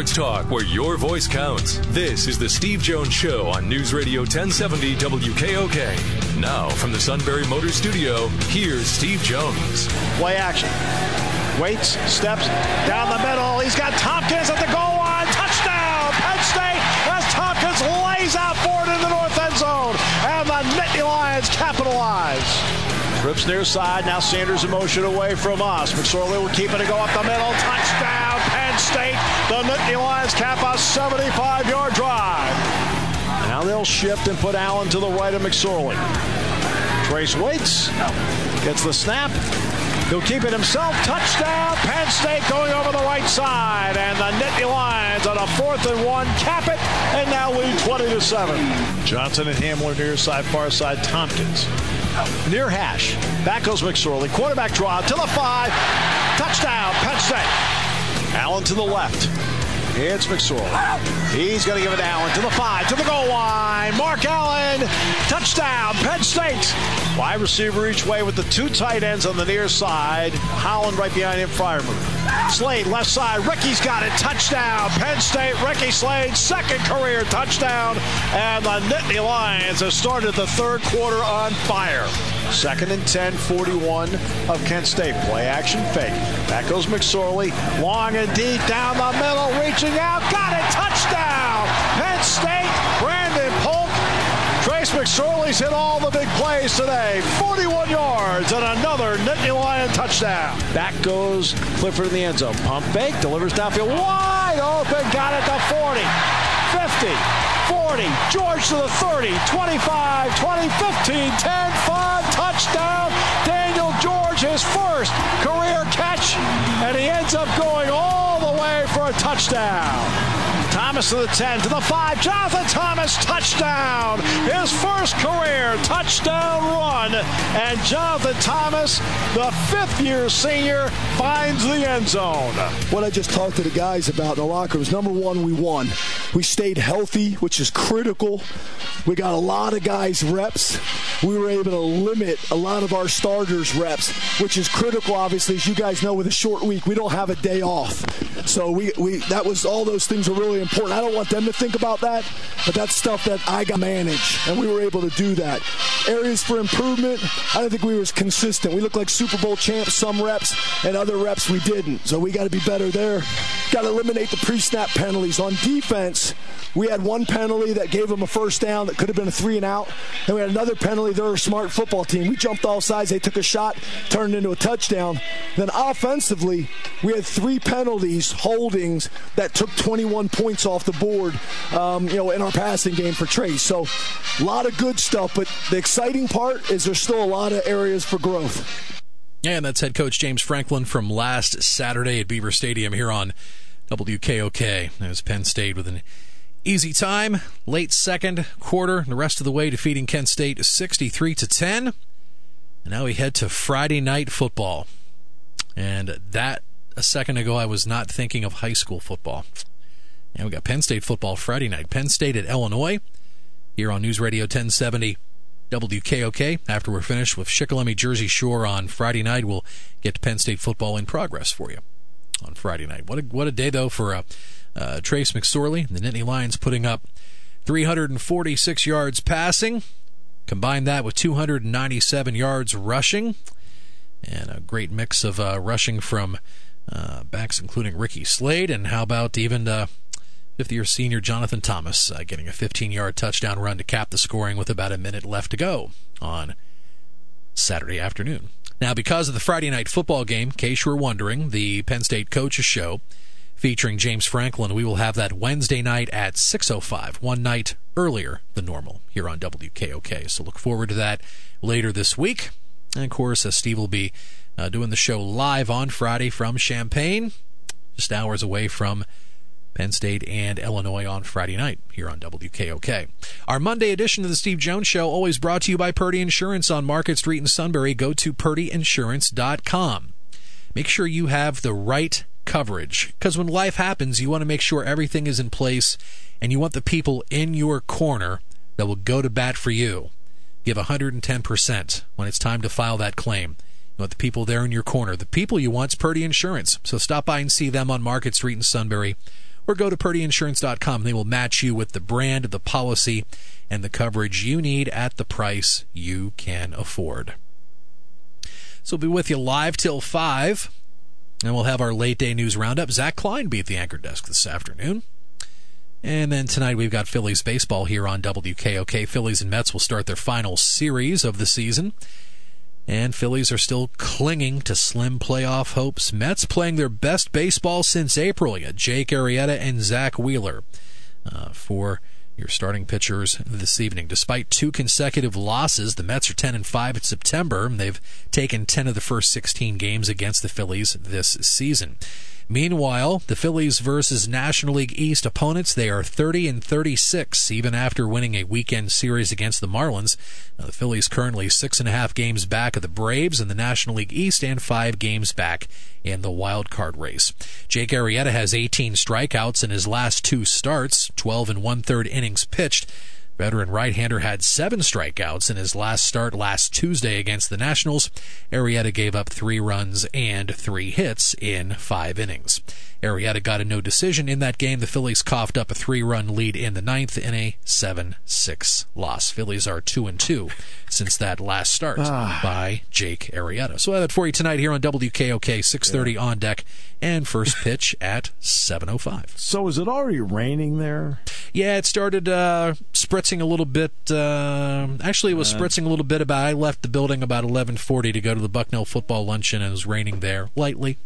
Sports talk where your voice counts. This is the Steve Jones Show on News Radio 1070 WKOK. Now from the Sunbury Motor Studio, here's Steve Jones. Play action. Waits, steps down the middle. He's got Thompkins at the goal line. Touchdown, Penn State as Thompkins lays out for it in the north end zone. And the Nittany Lions capitalize. Trips near side. Now Sanders in motion away from us. McSorley will keep it to go up the middle. Touchdown, Penn State. The Nittany Lions cap a 75 yard drive. Now they'll shift and put Allen to the right of McSorley. Trace waits, gets the snap. He'll keep it himself. Touchdown, Penn State going over the right side. And the Nittany Lions on a fourth and one cap it and now lead 20 to 7. Johnson and Hamler near side, far side. Thompkins. Near hash. Back goes McSorley. Quarterback draw to the five. Touchdown. Allen to the left. It's McSorley. He's going to give it to Allen to the five, to the goal line. Mark Allen, touchdown, Penn State. Wide receiver each way with the two tight ends on the near side. Holland right behind him, Freiermuth. Slade left side. Ricky's got it. Touchdown, Penn State. Ricky Slade, second career touchdown. And the Nittany Lions have started the third quarter on fire. Second and 10, 41 of Kent State. Play action fake. Back goes McSorley. Long and deep down the middle, reaching out. Got it. Touchdown. Penn State. Brandon Polk. Trace McSorley's hit all the big plays today. 41 yards and another Nittany Lion touchdown. Back goes Clifford in the end zone. Pump fake. Delivers downfield. Wide open. Got it to 40. 50. 40, George to the 30, 25, 20, 15, 10, 5, touchdown. Daniel George, his first career catch, and he ends up going all the way for a touchdown. Thomas to the 10, to the 5, Jonathan Thomas, touchdown. His first career touchdown run, and Jonathan Thomas, the fifth year senior, finds the end zone. What I just talked to the guys about in the locker was number one, we won. We stayed healthy, which is critical. We got a lot of guys reps. We were able to limit a lot of our starters reps, which is critical, obviously, as you guys know, with a short week, we don't have a day off. So we, we that was all those things were really important. I don't want them to think about that, but that's stuff that I got to manage, and we were able to do that. Areas for improvement, I don't think we were consistent. We looked like Super Bowl champs some reps, and other reps we didn't. So we got to be better there. Got to eliminate the pre-snap penalties. On defense, we had one penalty that gave them a first down that could have been a three and out. And we had another penalty. They're a smart football team. We jumped all sides. They took a shot, turned into a touchdown. Then offensively, we had three penalties, holdings that took 21 points off the board. Um, you know, in our passing game for Trace. So a lot of good stuff. But the exciting part is there's still a lot of areas for growth. And that's head coach James Franklin from last Saturday at Beaver Stadium here on WKOK. As Penn State with an easy time, late second quarter, the rest of the way defeating Kent State 63 to 10. And now we head to Friday night football. And that a second ago I was not thinking of high school football. And we got Penn State football Friday night. Penn State at Illinois here on News Radio 1070 WKOK. After we're finished with Shikellamy Jersey Shore on Friday night, we'll get to Penn State football in progress for you on Friday night. What a, what a day, though, for uh, uh, Trace McSorley. The Nittany Lions putting up 346 yards passing. Combine that with 297 yards rushing. And a great mix of uh, rushing from uh, backs, including Ricky Slade. And how about even uh, fifth year senior Jonathan Thomas uh, getting a 15 yard touchdown run to cap the scoring with about a minute left to go on Saturday afternoon. Now, because of the Friday night football game, in case you were wondering, the Penn State Coaches Show featuring James Franklin, we will have that Wednesday night at 6.05, one night earlier than normal here on WKOK. So look forward to that later this week. And of course, uh, Steve will be uh, doing the show live on Friday from Champaign, just hours away from Penn State and Illinois on Friday night here on WKOK. Our Monday edition of the Steve Jones Show always brought to you by Purdy Insurance on Market Street in Sunbury. Go to purdyinsurance.com. Make sure you have the right coverage because when life happens, you want to make sure everything is in place and you want the people in your corner that will go to bat for you. Give 110% when it's time to file that claim. You want the people there in your corner. The people you want is Purdy Insurance. So stop by and see them on Market Street in Sunbury or go to purdyinsurance.com. They will match you with the brand, the policy, and the coverage you need at the price you can afford. So we'll be with you live till 5, and we'll have our late day news roundup. Zach Klein be at the anchor desk this afternoon. And then tonight we've got Phillies baseball here on WKOK. Phillies and Mets will start their final series of the season. And Phillies are still clinging to slim playoff hopes. Mets playing their best baseball since April. You got Jake Arrieta and Zack Wheeler uh, for your starting pitchers this evening. Despite two consecutive losses, the Mets are 10 and 5 in September. They've taken 10 of the first 16 games against the Phillies this season. Meanwhile, the Phillies versus National League East opponents, they are 30 and 36, even after winning a weekend series against the Marlins. Now, the Phillies currently six and a half games back of the Braves in the National League East and five games back in the wild card race. Jake Arrieta has 18 strikeouts in his last two starts, 12 and one third innings pitched. Veteran right-hander had seven strikeouts in his last start last Tuesday against the Nationals. Arrieta gave up three runs and three hits in five innings. Arrieta got a no decision in that game. The Phillies coughed up a three-run lead in the ninth in a 7-6 loss. Phillies are 2 and 2 since that last start ah. by Jake Arrieta. So I have that for you tonight here on WKOK 6:30 yeah. on deck and first pitch at 7:05. So is it already raining there? Yeah, it started uh, spritzing a little bit. Uh, actually, it was uh, spritzing a little bit. About I left the building about 11:40 to go to the Bucknell football luncheon, and it was raining there lightly.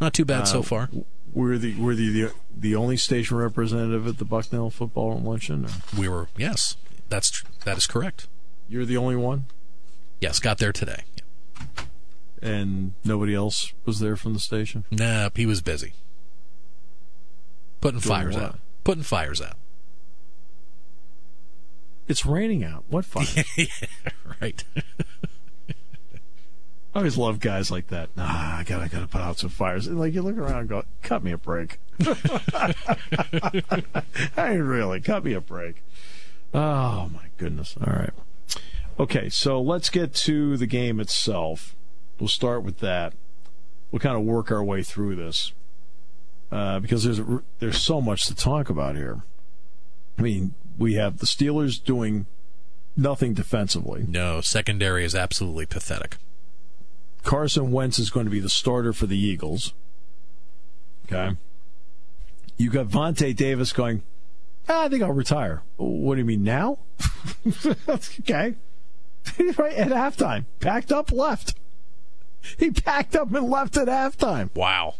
Not too bad so uh, far. Were the were the, the the only station representative at the Bucknell football luncheon? Or? We were. Yes, that's that is correct. You're the only one. Yes, got there today. And nobody else was there from the station. Nah, he was busy putting Doing fires what? out. Putting fires out. It's raining out. What fire? yeah, right. I always love guys like that. Nah, I gotta gotta put out some fires. And like you look around and go, cut me a break. I really cut me a break. Oh my goodness. All right. Okay, so let's get to the game itself. We'll start with that. We'll kind of work our way through this uh, because there's there's so much to talk about here. I mean, we have the Steelers doing nothing defensively. No, secondary is absolutely pathetic. Carson Wentz is going to be the starter for the Eagles. Okay. You got Vontae Davis going, ah, I think I'll retire. What do you mean now? okay. right at halftime. Packed up, left. He packed up and left at halftime. Wow.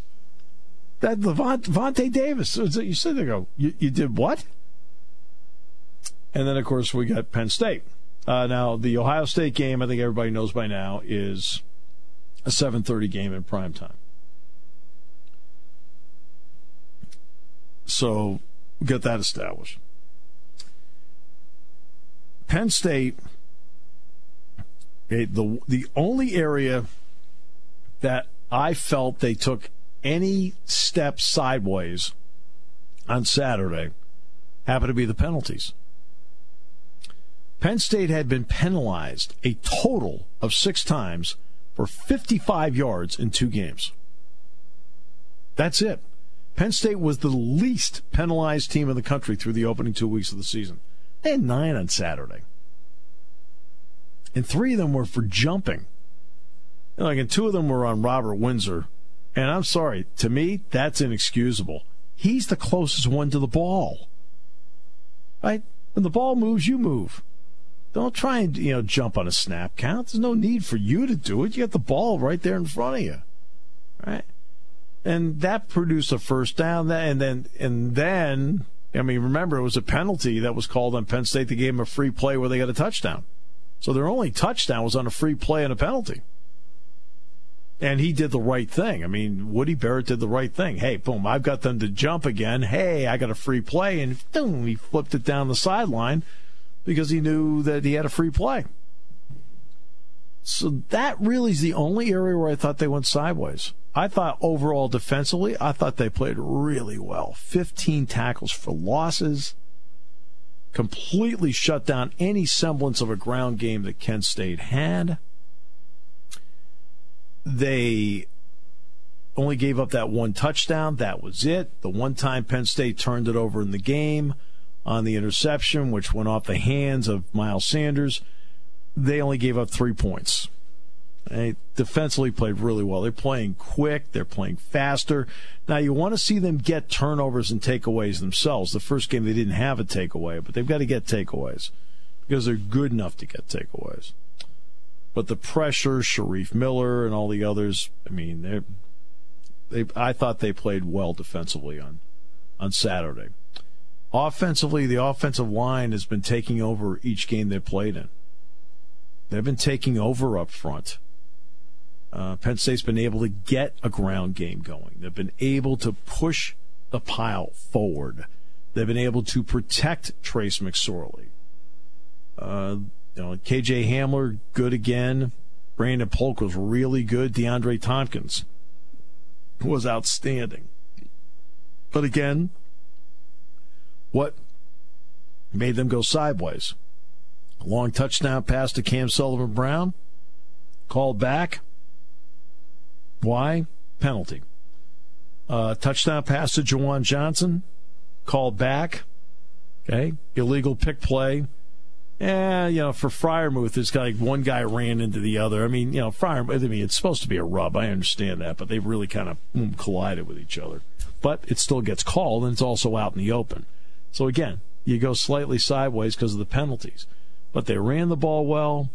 That Levant, Vontae Davis. You sit there go, you, you did what? And then, of course, we got Penn State. Uh, now, the Ohio State game, I think everybody knows by now, is a 7:30 game in prime time. So get that established. Penn State, okay, the the only area that I felt they took any step sideways on Saturday happened to be the penalties. Penn State had been penalized a total of six times for 55 yards in two games. That's it. Penn State was the least penalized team in the country through the opening two weeks of the season. They had nine on Saturday. And three of them were for jumping. Like, and two of them were on Robert Windsor. And I'm sorry, to me, that's inexcusable. He's the closest one to the ball. Right? When the ball moves, you move. Don't try and you know jump on a snap count. There's no need for you to do it. You got the ball right there in front of you, right? And that produced a first down. And then and then I mean, remember it was a penalty that was called on Penn State. They gave them a free play where they got a touchdown. So their only touchdown was on a free play and a penalty. And he did the right thing. I mean, Woody Barrett did the right thing. Hey, boom, I've got them to jump again. Hey, I got a free play. And boom, he flipped it down the sideline because he knew that he had a free play. So that really is the only area where I thought they went sideways. I thought overall defensively, I thought they played really well. 15 tackles for losses. Completely shut down any semblance of a ground game that Kent State had. They only gave up that one touchdown. That was it. The one time Penn State turned it over in the game on the interception, which went off the hands of Miles Sanders, they only gave up three points. They defensively played really well. They're playing quick. They're playing faster. Now you want to see them get turnovers and takeaways themselves. The first game they didn't have a takeaway, but they've got to get takeaways because they're good enough to get takeaways. But the pressure, Shareef Miller and all the others, I mean, they I thought they played well defensively on on Saturday. Offensively, the offensive line has been taking over each game they've played in. They've been taking over up front. Uh, Penn State's been able to get a ground game going. They've been able to push the pile forward. They've been able to protect Trace McSorley. Uh, you know, KJ Hamler, good again. Brandon Polk was really good. DeAndre Thompkins was outstanding. But again, what made them go sideways? A long touchdown pass to Cam Sullivan Brown, called back. Why? Penalty. Uh, touchdown pass to Juwan Johnson, called back. Okay, illegal pick play. Yeah, you know, for Freiermuth, it's like one guy ran into the other. I mean, you know, Freiermuth, I mean, it's supposed to be a rub. I understand that, but they really kind of boom, collided with each other. But it still gets called, and it's also out in the open. So again, you go slightly sideways because of the penalties. But they ran the ball well.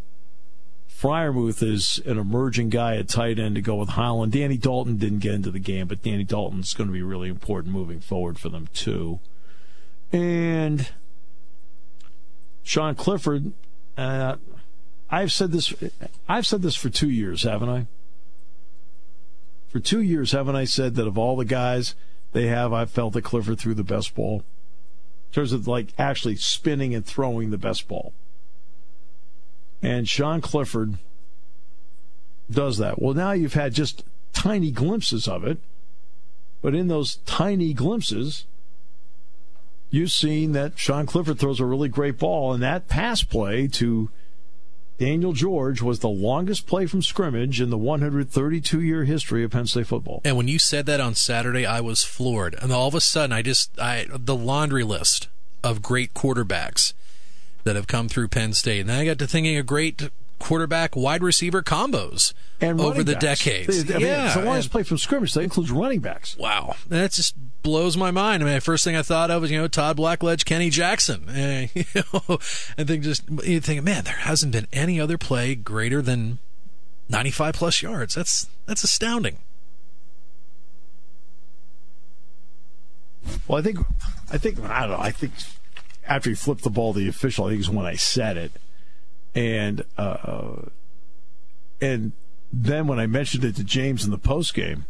Freiermuth is an emerging guy at tight end to go with Holland. Danny Dalton didn't get into the game, but Danny Dalton's going to be really important moving forward for them too. And Sean Clifford, uh, I've said this. I've said this for two years, haven't I? For two years, haven't I said that of all the guys they have, I've felt that Clifford threw the best ball in terms of like actually spinning and throwing the best ball. And Sean Clifford does that. Well, now you've had just tiny glimpses of it, but in those tiny glimpses, you've seen that Sean Clifford throws a really great ball, and that pass play to Daniel George was the longest play from scrimmage in the 132 year history of Penn State football. And when you said that on Saturday, I was floored. And all of a sudden, I just, I, the laundry list of great quarterbacks that have come through Penn State. And then I got to thinking of great quarterback wide receiver combos and over the backs. decades. I mean, yeah, the longest play from scrimmage. That includes running backs. Wow, that just blows my mind. I mean, the first thing I thought of was you know Todd Blackledge, Kenny Jackson. Uh, you know, and think just you think, man, there hasn't been any other play greater than ninety-five plus yards. That's that's astounding. Well, I think, I think, I don't know. I think after he flipped the ball, the official, I think is when I said it, and uh, and then when I mentioned it to James in the post game,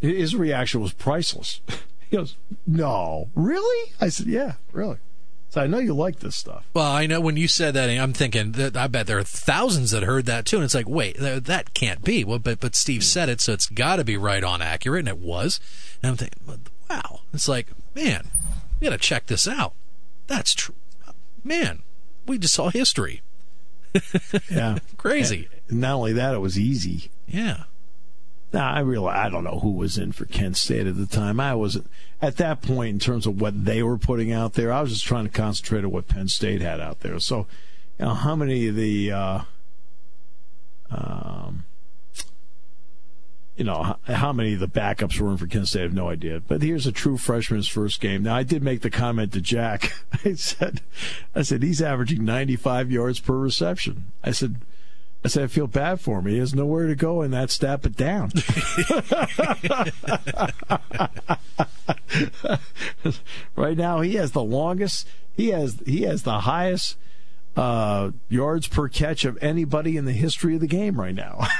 his reaction was priceless. He goes, "No, really?" I said, "Yeah, really." So I know you like this stuff. Well, I know when you said that, I'm thinking that I bet there are thousands that heard that too, and it's like, wait, that can't be. Well, but but Steve said it, so it's got to be right on accurate, and it was. And I'm thinking, wow, it's like, man, we got to check this out. That's true, man. We just saw history. yeah, crazy. And not only that, it was easy. Yeah. Now I realize I don't know who was in for Kent State at the time. I wasn't at that point in terms of what they were putting out there. I was just trying to concentrate on what Penn State had out there. So, you know, how many of the, uh, um, you know, how many of the backups were in for Kent State? I have no idea. But here's a true freshman's first game. Now, I did make the comment to Jack. I said, I said he's averaging 95 yards per reception. I said I said, I feel bad for him. He has nowhere to go in that stat but down. right now, he has the longest. He has he has the highest uh, yards per catch of anybody in the history of the game right now.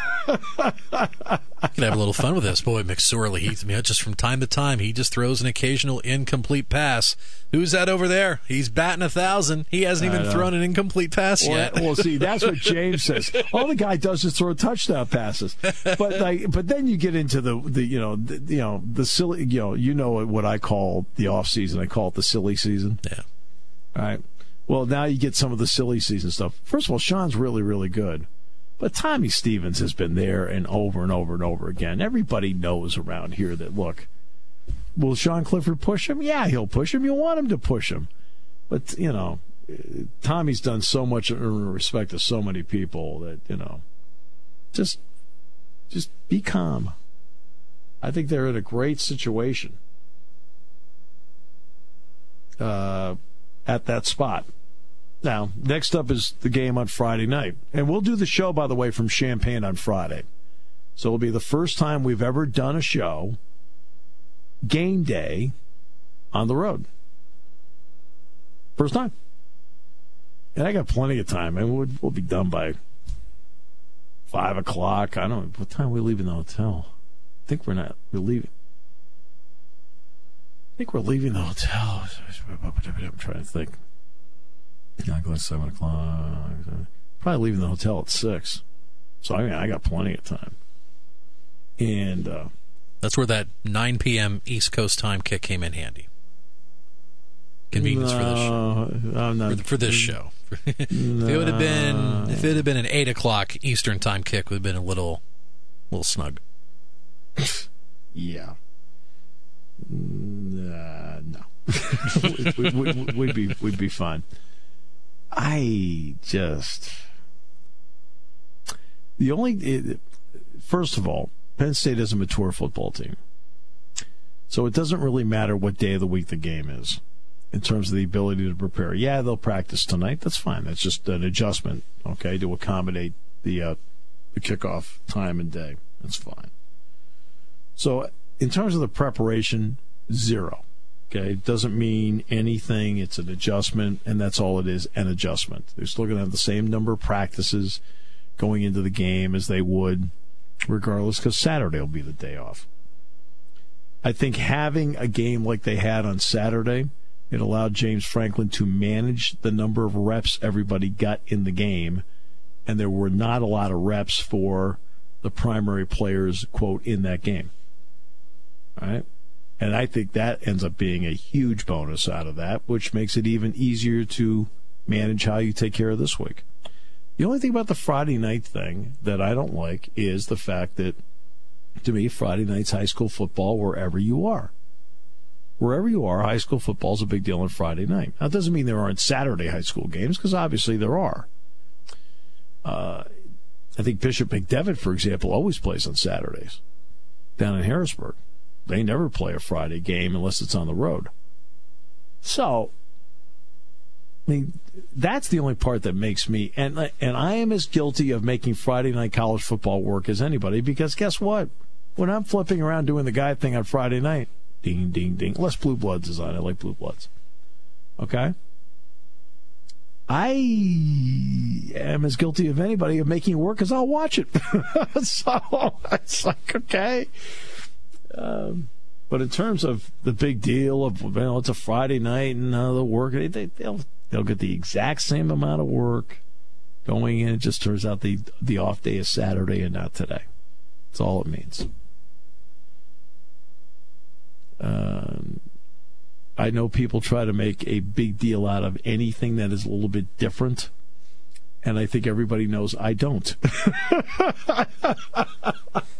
Can have a little fun with this. Boy, McSorley, he, I mean, just from time to time, he just throws an occasional incomplete pass. Who's that over there? He's batting a thousand. He hasn't even thrown an incomplete pass well, yet. well, see, that's what James says. All the guy does is throw touchdown passes. But like, but then you get into the, the you know the, you know the silly you know you know what I call the off season. I call it the silly season. Yeah. All right. Well, now you get some of the silly season stuff. First of all, Sean's really really good. But Tommy Stevens has been there and over and over and over again. Everybody knows around here that, look, will Sean Clifford push him? Yeah, he'll push him. You want him to push him. But, you know, Tommy's done so much in respect to so many people that, you know, just just be calm. I think they're in a great situation uh, at that spot. Now, next up is the game on Friday night. And we'll do the show, by the way, from Champaign on Friday. So it'll be the first time we've ever done a show game day on the road. First time. And I got plenty of time. and we'll, we'll be done by five o'clock. I don't know. What time are we leaving the hotel? I think we're not. We're leaving. I think we're leaving the hotel. I'm trying to think. Not going seven o'clock. Probably leaving the hotel at six. So I mean, I got plenty of time. And uh, that's where that 9 p.m. East Coast time kick came in handy. Convenience no, for this show. I'm not, for, for this show. if it would have been, if it had been an eight o'clock Eastern time kick, would have been a little, little snug. yeah. Uh, no. we, we, we, we'd be we'd be fine. I just the only it, first of all, Penn State is a mature football team, so it doesn't really matter what day of the week the game is in terms of the ability to prepare. Yeah, they'll practice tonight. That's fine. That's just an adjustment, okay, to accommodate the uh, the kickoff time and day. That's fine. So, in terms of the preparation, zero. Okay, it doesn't mean anything. It's an adjustment, and that's all it is an adjustment. They're still going to have the same number of practices going into the game as they would regardless, because Saturday will be the day off. I think having a game like they had on Saturday, it allowed James Franklin to manage the number of reps everybody got in the game, and there were not a lot of reps for the primary players, quote, in that game. All right? And I think that ends up being a huge bonus out of that, which makes it even easier to manage how you take care of this week. The only thing about the Friday night thing that I don't like is the fact that, to me, Friday night's high school football wherever you are. Wherever you are, high school football is a big deal on Friday night. Now, it doesn't mean there aren't Saturday high school games, because obviously there are. Uh, I think Bishop McDevitt, for example, always plays on Saturdays down in Harrisburg. They never play a Friday game unless it's on the road. So, I mean, that's the only part that makes me and and I am as guilty of making Friday night college football work as anybody because guess what? When I'm flipping around doing the guy thing on Friday night, ding ding ding, less blue bloods is on. I like blue bloods. Okay. I am as guilty of anybody of making it work as I'll watch it. so it's like okay. Um, but in terms of the big deal of you know it's a Friday night and uh, the work they, they they'll they'll get the exact same amount of work going in. It just turns out the the off day is Saturday and not today. That's all it means. Um, I know people try to make a big deal out of anything that is a little bit different. And I think everybody knows I don't.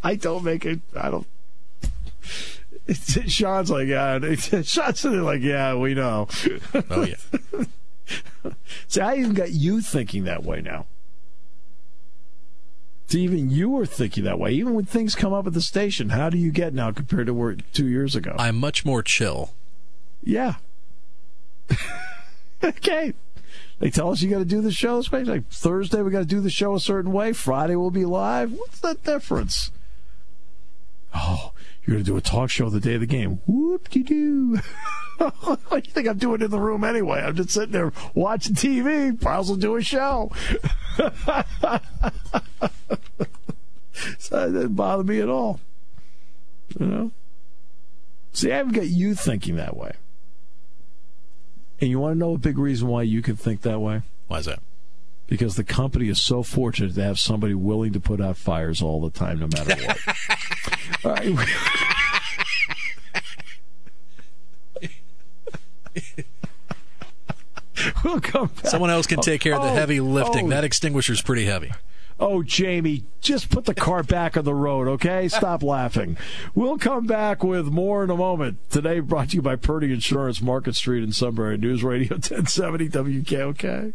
I don't make it. I don't Sean's like, yeah. Sean's like, yeah, we know. Oh yeah. See, I even got you thinking that way now. See, even you are thinking that way. Even when things come up at the station, how do you get now compared to where two years ago? I'm much more chill. Yeah. okay. They tell us you got to do the show this way. Like Thursday, we got to do the show a certain way. Friday, we'll be live. What's that difference? Oh, you're going to do a talk show the day of the game. Whoop de doo. what do you think I'm doing in the room anyway? I'm just sitting there watching TV. Miles will do a show. So that didn't bother me at all. You know? See, I haven't got you thinking that way. And you want to know a big reason why you can think that way? Why is that? Because the company is so fortunate to have somebody willing to put out fires all the time, no matter what. all right. we'll come back. Someone else can take care of the Oh, heavy lifting. oh. That extinguisher's pretty heavy. Oh, Jamie, just put the car back on the road, okay? Stop laughing. We'll come back with more in a moment. Today brought to you by Purdy Insurance, Market Street in Sunbury, News Radio 1070 WKOK.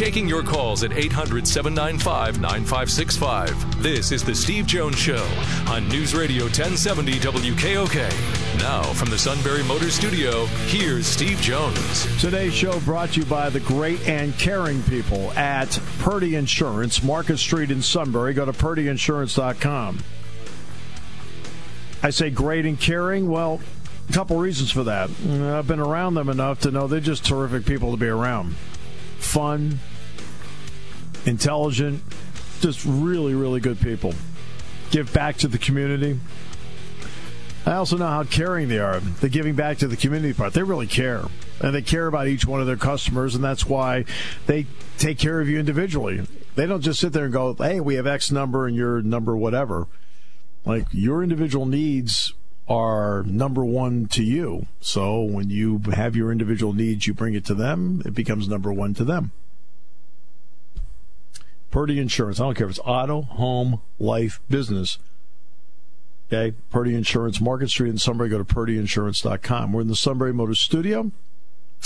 Taking your calls at 800 795 9565. This is The Steve Jones Show on News Radio 1070 WKOK. Now, from the Sunbury Motor Studio, here's Steve Jones. Today's show brought to you by the great and caring people at Purdy Insurance, Market Street in Sunbury. Go to purdyinsurance.com. I say great and caring. Well, a couple reasons for that. Uh, I've been around them enough to know they're just terrific people to be around. Fun, intelligent, just really, really good people. Give back to the community. I also know how caring they are. The giving back to the community part. They really care. And they care about each one of their customers, and that's why they take care of you individually. They don't just sit there and go, hey, we have X number and your number whatever. Like your individual needs are number one to you. So when you have your individual needs, you bring it to them, it becomes number one to them. Purdy Insurance. I don't care if it's auto, home, life, business. Okay, Purdy Insurance, Market Street in Sunbury. Go to purdyinsurance.com. We're in the Sunbury Motors studio.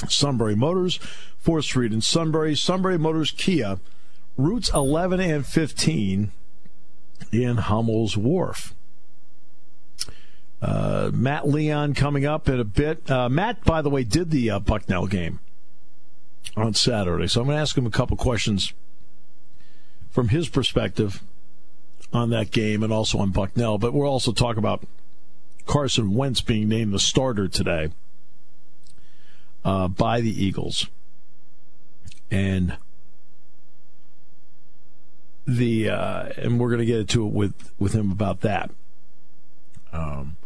Sunbury Motors, 4th Street in Sunbury. Sunbury Motors Kia, routes 11 and 15 in Hummel's Wharf. Uh, Matt Leon coming up in a bit. Uh, Matt, by the way, did the uh, Bucknell game on Saturday, so I'm going to ask him a couple questions from his perspective on that game and also on Bucknell. But we'll also talk about Carson Wentz being named the starter today uh, by the Eagles. And the uh, and we're going to get into it with with him about that. Um,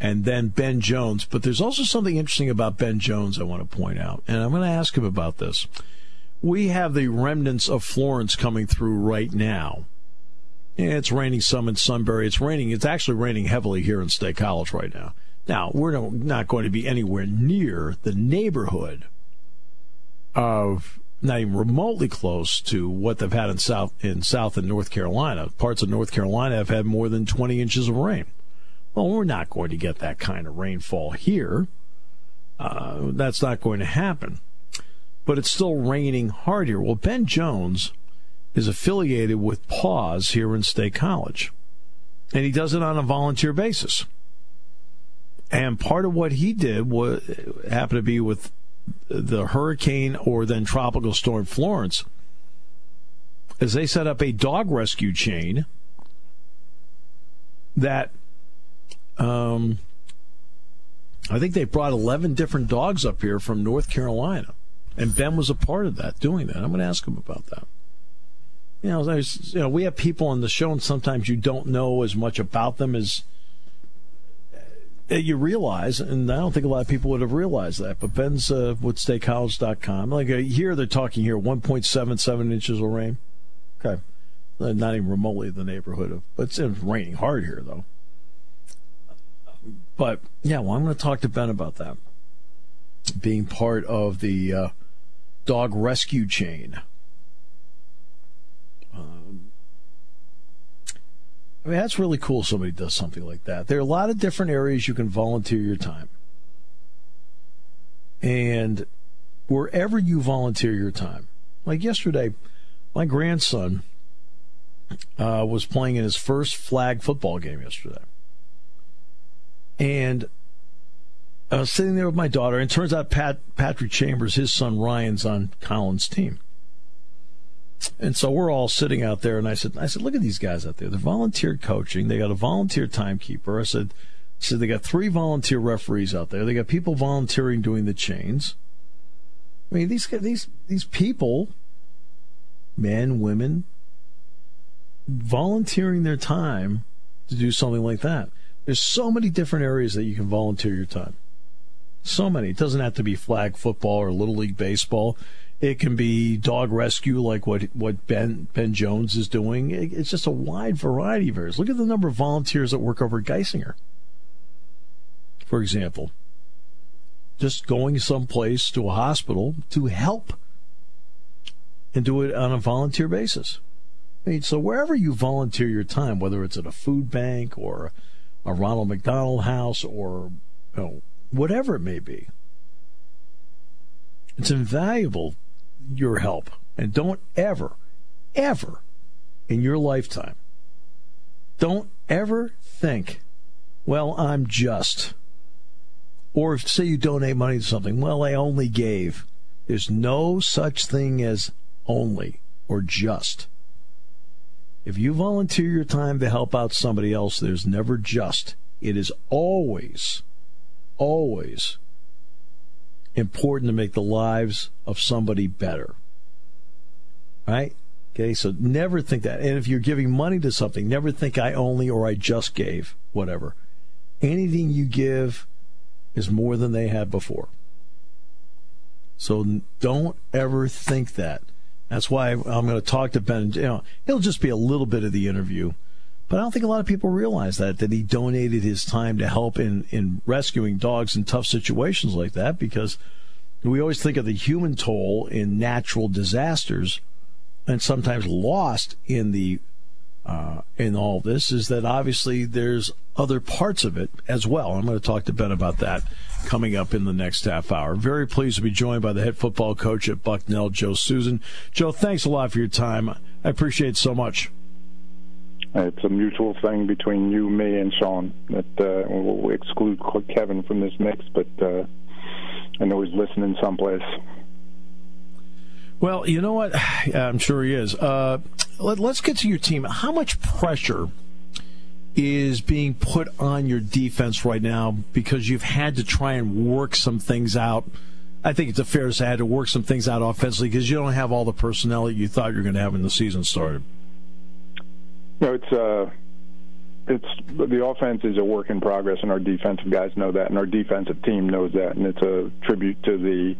and then Ben Jones, but there's also something interesting about Ben Jones I want to point out, and I'm going to ask him about this. We have the remnants of Florence coming through right now. It's raining some in Sunbury. It's raining. It's actually raining heavily here in State College right now. Now we're no, not going to be anywhere near the neighborhood of not even remotely close to what they've had in South in South and North Carolina. Parts of North Carolina have had more than 20 inches of rain. Well, we're not going to get that kind of rainfall here. Uh, that's not going to happen. But it's still raining hard here. Well, Ben Jones is affiliated with Paws here in State College, and he does it on a volunteer basis. And part of what he did was happened to be with the hurricane or then tropical storm Florence, is they set up a dog rescue chain that um, I think they brought 11 different dogs up here from North Carolina. And Ben was a part of that, doing that. I'm going to ask him about that. You know, there's, you know, we have people on the show, and sometimes you don't know as much about them as you realize, and I don't think a lot of people would have realized that. But Ben's uh, with. Like uh, here, they're talking here 1.77 inches of rain. Okay. Uh, not even remotely the neighborhood of, but it's, it's raining hard here, though. But yeah, well, I'm going to talk to Ben about that. Being part of the uh, dog rescue chain. Um, I mean, that's really cool. Somebody does something like that. There are a lot of different areas you can volunteer your time, and wherever you volunteer your time, like yesterday, my grandson uh, was playing in his first flag football game yesterday. And I was sitting there with my daughter, and turns out Pat Patrick Chambers, his son Ryan's on Colin's team. And so we're all sitting out there, and I said, I said, look at these guys out there. They're volunteer coaching. They got a volunteer timekeeper. I said, I said they got three volunteer referees out there. They got people volunteering doing the chains. I mean, these these these people, men, women, volunteering their time to do something like that. There's so many different areas that you can volunteer your time. So many. It doesn't have to be flag football or little league baseball. It can be dog rescue, like what what Ben Ben Jones is doing. It's just a wide variety of areas. Look at the number of volunteers that work over at Geisinger, for example. Just going someplace to a hospital to help, and do it on a volunteer basis. I mean, so wherever you volunteer your time, whether it's at a food bank or a Ronald McDonald House or you know, whatever it may be. It's invaluable, your help. And don't ever, ever in your lifetime, don't ever think, well, I'm just. Or say you donate money to something, well, I only gave. There's no such thing as only or just. If you volunteer your time to help out somebody else, there's never just. It is always, always important to make the lives of somebody better. Right? Okay, so never think that. And if you're giving money to something, never think I only or I just gave, whatever. Anything you give is more than they had before. So don't ever think that. That's why I'm going to talk to Ben. You know, it'll just be a little bit of the interview, but I don't think a lot of people realize that that he donated his time to help in in rescuing dogs in tough situations like that because we always think of the human toll in natural disasters, and sometimes lost in the uh, in all this is that obviously there's other parts of it as well. I'm going to talk to Ben about that coming up in the next half hour. Very pleased to be joined by the head football coach at Bucknell, Joe Susan. Joe, thanks a lot for your time. I appreciate it so much. It's a mutual thing between you, me, and Sean. That uh, we'll exclude Kevin from this mix, but uh, I know he's listening someplace. Well, you know what? I'm sure he is. Uh, let, us get to your team. How much pressure is being put on your defense right now because you've had to try and work some things out? I think it's a fair to say I had to work some things out offensively because you don't have all the personnel that you thought you were going to have when the season started. No, it's uh, it's the offense is a work in progress, and our defensive guys know that, and our defensive team knows that, and it's a tribute to the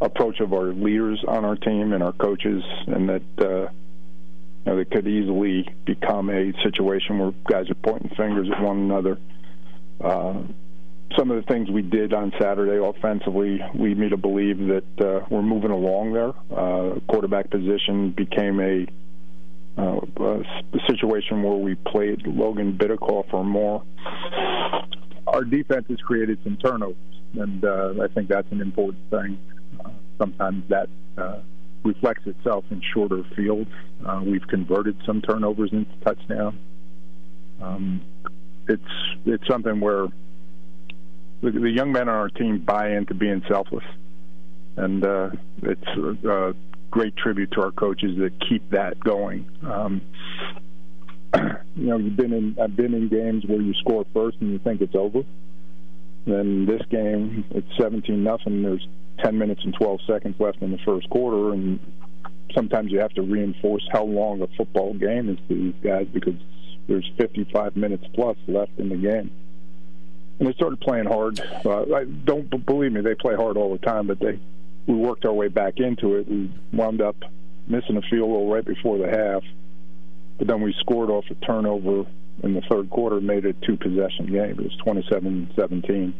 approach of our leaders on our team and our coaches, and that uh, you know, it could easily become a situation where guys are pointing fingers at one another. Uh, some of the things we did on Saturday offensively lead me to believe that uh, we're moving along there. Uh, quarterback position became a, uh, situation where we played Logan Bitikofer or more. Our defense has created some turnovers, and uh, I think that's an important thing. Uh, sometimes that uh, reflects itself in shorter fields. Uh, we've converted some turnovers into touchdowns. Um, it's it's something where the, the, young men on our team buy into being selfless, and uh, it's a, great tribute to our coaches that keep that going. Um, you know, you've been in I've been in games where you score first and you think it's over. Then this game, it's 17 nothing. There's 10 minutes and 12 seconds left in the first quarter, and sometimes you have to reinforce how long a football game is to these guys because there's 55 minutes plus left in the game. And they started playing hard. Uh, I don't believe me; they play hard all the time, but they we worked our way back into it. We wound up missing a field goal right before the half, but then we scored off a turnover in the third quarter, made it a two possession game. It was 27-17.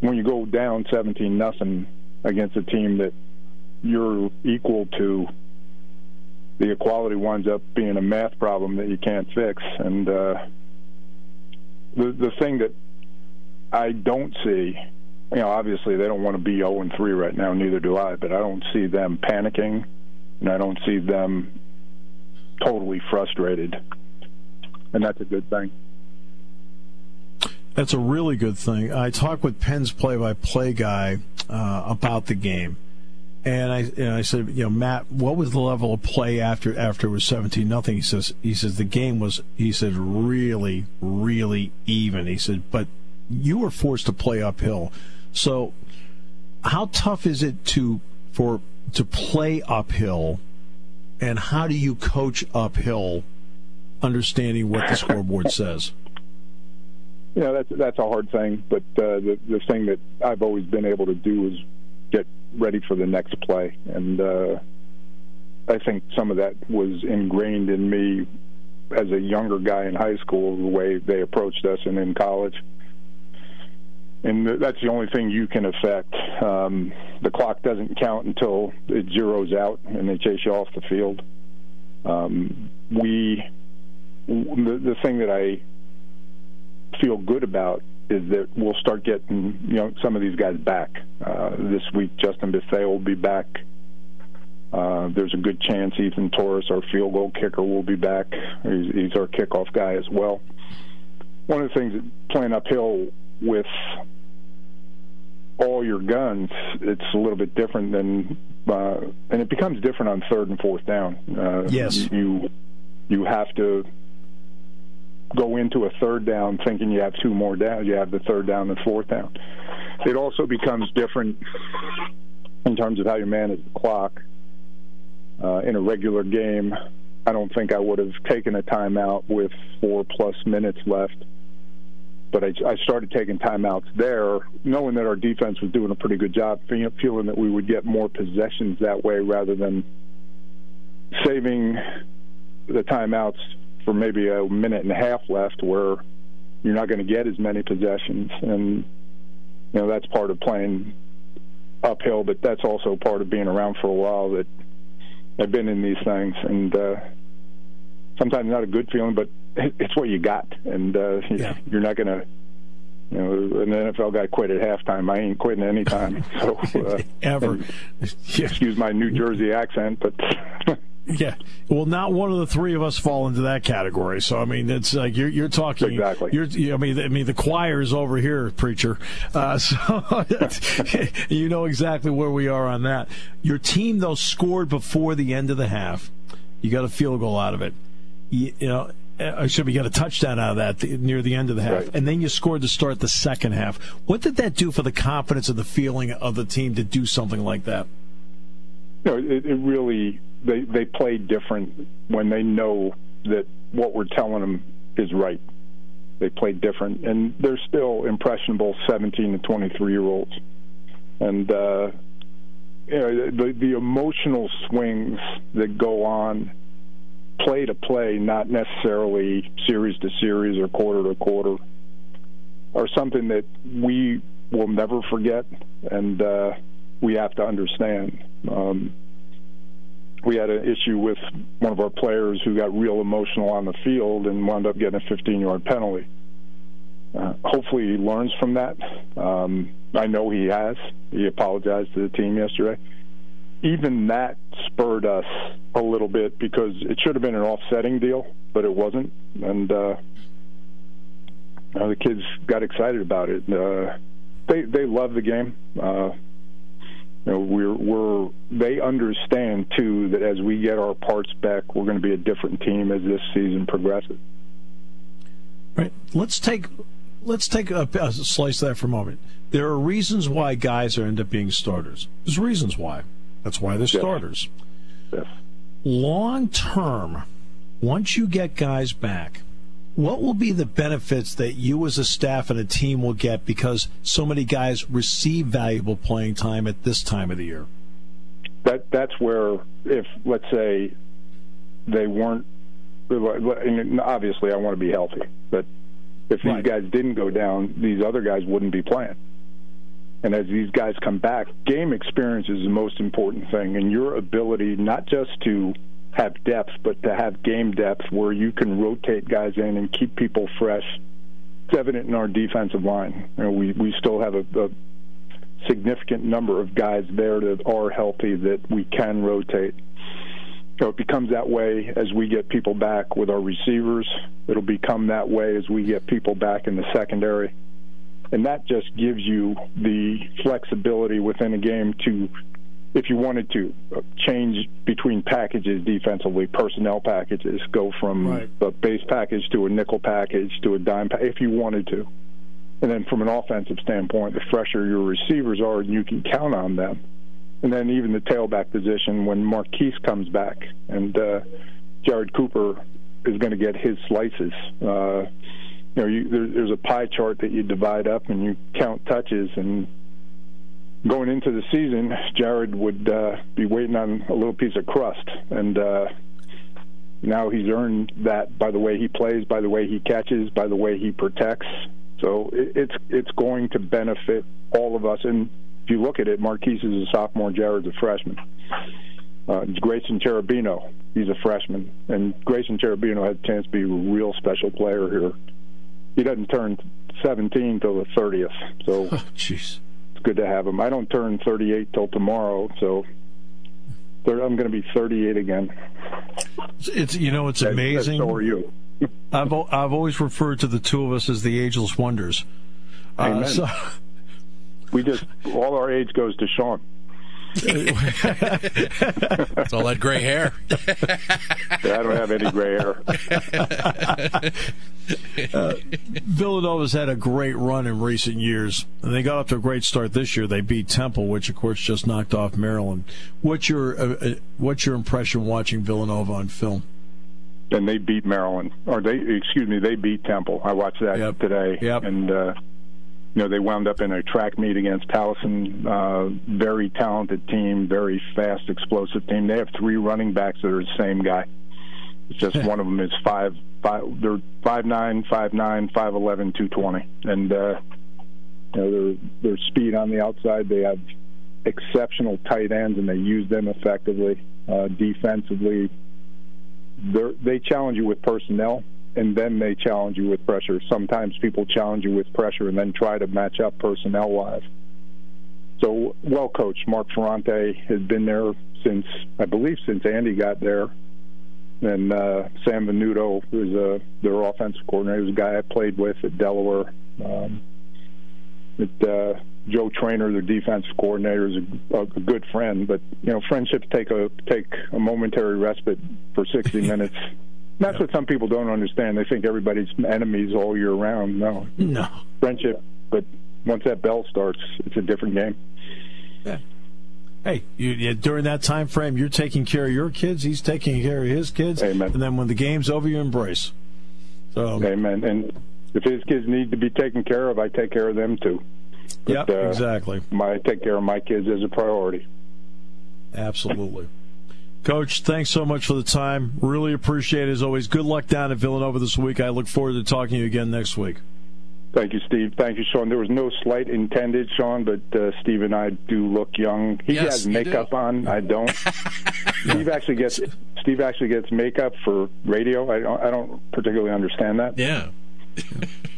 When you go down 17 nothing against a team that you're equal to, the equality winds up being a math problem that you can't fix. And uh, the the thing that I don't see, you know, obviously they don't want to be 0 and 3 right now. Neither do I. But I don't see them panicking, and I don't see them totally frustrated, and that's a good thing. That's a really good thing. I talked with Penn's play-by-play guy uh, about the game, and I and I said, you know, Matt, what was the level of play after after it was seventeen nothing? He says he says the game was he said really really even. He said, but you were forced to play uphill. So, how tough is it to for to play uphill, and how do you coach uphill, understanding what the scoreboard says? Yeah, that's that's a hard thing, but uh, the the thing that I've always been able to do is get ready for the next play, and uh, I think some of that was ingrained in me as a younger guy in high school, the way they approached us, and in college and that's the only thing you can affect. Um, the clock doesn't count until it zeroes out and they chase you off the field. Um, we, the, the thing that I feel good about is that we'll start getting you know some of these guys back uh, this week. Justin Bethea will be back. Uh, there's a good chance Ethan Torres, our field goal kicker, will be back. He's, he's our kickoff guy as well. One of the things that playing uphill with all your guns, it's a little bit different than, uh, and it becomes different on third and fourth down. Uh, yes, you you have to go into a third down thinking you have two more downs. You have the third down and fourth down. It also becomes different in terms of how you manage the clock. Uh, in a regular game, I don't think I would have taken a timeout with four plus minutes left but I, I started taking timeouts there, knowing that our defense was doing a pretty good job, feeling that we would get more possessions that way rather than saving the timeouts for maybe a minute and a half left, where you're not going to get as many possessions, and you know that's part of playing uphill, but that's also part of being around for a while. That I've been in these things, and uh, sometimes not a good feeling, but it's what you got, and uh, yeah. you're not going to. You know, an NFL guy quit at halftime. I ain't quitting any time. So uh, ever. Yeah. Excuse my New Jersey accent, but. Yeah, well, not one of the three of us fall into that category. So I mean, it's like you're you're talking exactly. You're, I mean, I mean the choir is over here, preacher. Uh, so you know exactly where we are on that. Your team though scored before the end of the half. You got a field goal out of it. You, you know, uh, should we get a touchdown out of that near the end of the half, right. and then you scored to start the second half. What did that do for the confidence and the feeling of the team to do something like that? No, it, it really they they play different when they know that what we're telling them is right. They play different, and they're still impressionable 17 to 23 year olds, and uh, you know the the emotional swings that go on play to play, not necessarily series to series or quarter to quarter, are something that we will never forget, and uh, we have to understand. Um, we had an issue with one of our players who got real emotional on the field and wound up getting a 15 yard penalty. Uh, hopefully, he learns from that. Um, I know he has. He apologized to the team yesterday even that spurred us a little bit because it should have been an offsetting deal, but it wasn't, and uh, uh, the kids got excited about it. Uh, they they love the game. Uh, You know, we're we're they understand too that as we get our parts back, we're going to be a different team as this season progresses. Right. Let's take let's take a, a slice of that for a moment. There are reasons why guys are end up being starters. There's reasons why. That's why they're Yes. starters. Yes. Long term, once you get guys back, what will be the benefits that you as a staff and a team will get because so many guys receive valuable playing time at this time of the year? that that's where if let's say they weren't and obviously I want to be healthy but if these Right. guys didn't go down these other guys wouldn't be playing and as these guys come back game experience is the most important thing and your ability not just to have depth but to have game depth where you can rotate guys in and keep people fresh it's evident in our defensive line you know, we we still have a, a significant number of guys there that are healthy that we can rotate. So it becomes that way as we get people back with our receivers. It'll become that way as we get people back in the secondary. And that just gives you the flexibility within a game to, if you wanted to, change between packages defensively, personnel packages, go from Right. a base package to a nickel package to a dime package, if you wanted to. And then from an offensive standpoint, the fresher your receivers are, you can count on them. And then even the tailback position when Marquise comes back and uh, Jared Cooper is going to get his slices. Uh, you know, you, there, there's a pie chart that you divide up and you count touches. And going into the season, Jared would uh, be waiting on a little piece of crust, and uh, now he's earned that by the way he plays, by the way he catches, by the way he protects. So it, it's it's going to benefit all of us. And if you look at it, Marquise is a sophomore, Jared's a freshman. Uh, Grayson Cherubino, he's a freshman, and Grayson Cherubino had a chance to be a real special player here. He doesn't turn 17 till the 30th, so Oh, it's good to have him. I don't turn 38 till tomorrow, so I'm going to be 38 again. It's you know it's and amazing. So are you. I've I've always referred to the two of us as the ageless wonders. Uh, Amen. so, We just all our age goes to Sean. It's all that gray hair. Yeah, I don't have any gray hair. Villanova's had a great run in recent years, and they got off to a great start this year. They beat Temple, which of course just knocked off Maryland. What's your uh, uh, what's your impression watching Villanova on film? and they beat Maryland, or they excuse me, they beat Temple. I watched that Yep. today, Yep. and uh, you know they wound up in a track meet against Towson. Uh, very talented team, very fast, explosive team. They have three running backs that are the same guy. It's just one of them is five, five. They're five nine, five nine, five eleven, two twenty, and uh, you know their their speed on the outside. They have exceptional tight ends, and they use them effectively. Uh, defensively, they're, they challenge you with personnel and then they challenge you with pressure. Sometimes people challenge you with pressure and then try to match up personnel wise. So well coached. Mark Ferrante has been there since I believe since Andy got there. And uh, Sam Venuto is a their offensive coordinator, was a guy I played with at Delaware. Um, it, uh, Joe Trainer, their defensive coordinator, is a, a good friend. But you know, friendships take a take a momentary respite for 60 minutes. That's what some people don't understand. They think everybody's enemies all year round. No, No, friendship. But once that bell starts, it's a different game. Yeah. Hey, you, you, during that time frame, you're taking care of your kids. He's taking care of his kids. Amen. And then when the game's over, you embrace. So, Amen. And if his kids need to be taken care of, I take care of them too. yeah, uh, exactly, My I take care of my kids as a priority. absolutely. Coach, thanks so much for the time. Really appreciate it as always. Good luck down at Villanova this week. I look forward to talking to you again next week. Thank you, Steve. Thank you, Sean. There was no slight intended, Sean, but uh, Steve and I do look young. He Yes, has you makeup do. on. I don't. Steve actually gets Steve actually gets makeup for radio. I don't, I don't particularly understand that. Yeah.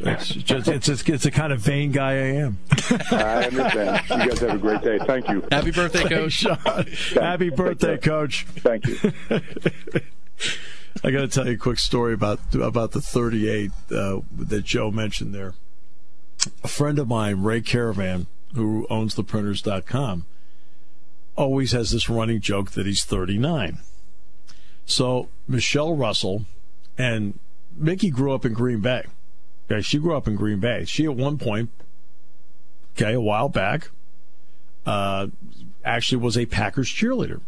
It's just it's it's, it's the kind of vain guy I am. I understand. You guys have a great day. Thank you. Happy birthday, coach. Sean, happy birthday, Coach. Thank you. I got to tell you a quick story about about the 38 uh, that Joe mentioned there. A friend of mine, Ray Caravan, who owns theprinters.com, always has this running joke that he's 39. So Michelle Russell and Mickey grew up in Green Bay. Okay, she grew up in Green Bay. She at one point, okay, a while back, uh, actually was a Packers cheerleader.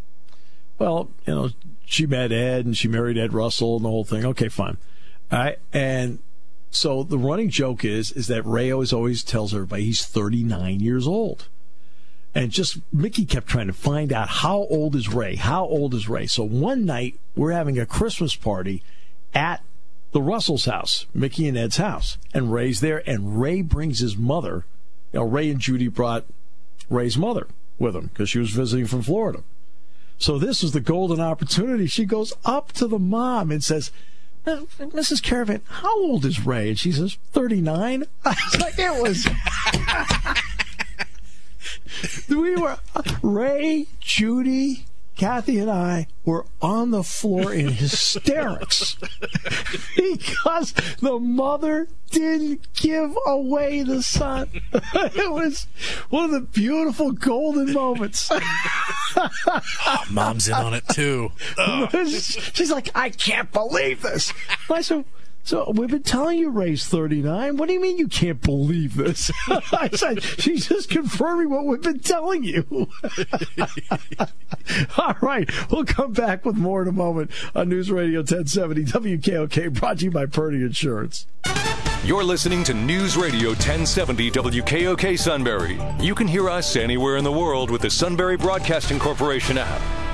Well, you know, she met Ed and she married Ed Russell and the whole thing. Okay, fine. All right, and so the running joke is is that Ray always always tells everybody he's 39 years old. And just Mickey kept trying to find out how old is Ray? How old is Ray? So one night we're having a Christmas party at the Russell's house, Mickey and Ed's house, and Ray's there. And Ray brings his mother. You know, Ray and Judy brought Ray's mother with him because she was visiting from Florida. So this is the golden opportunity. She goes up to the mom and says, Mrs. Caravan, how old is Ray? And she says, 39. I was like, it was. we were uh, Ray, Judy, Kathy, and I were on the floor in hysterics because the mother didn't give away the son. it was one of the beautiful golden moments. oh, mom's in on it too. Oh. She's like, I can't believe this. I said, so we've been telling you Ray's 39. What do you mean you can't believe this? I said, she's just confirming what we've been telling you. All right. We'll come back with more in a moment on News Radio 1070 WKOK brought to you by Purdy Insurance. You're listening to News Radio 1070 WKOK Sunbury. You can hear us anywhere in the world with the Sunbury Broadcasting Corporation app.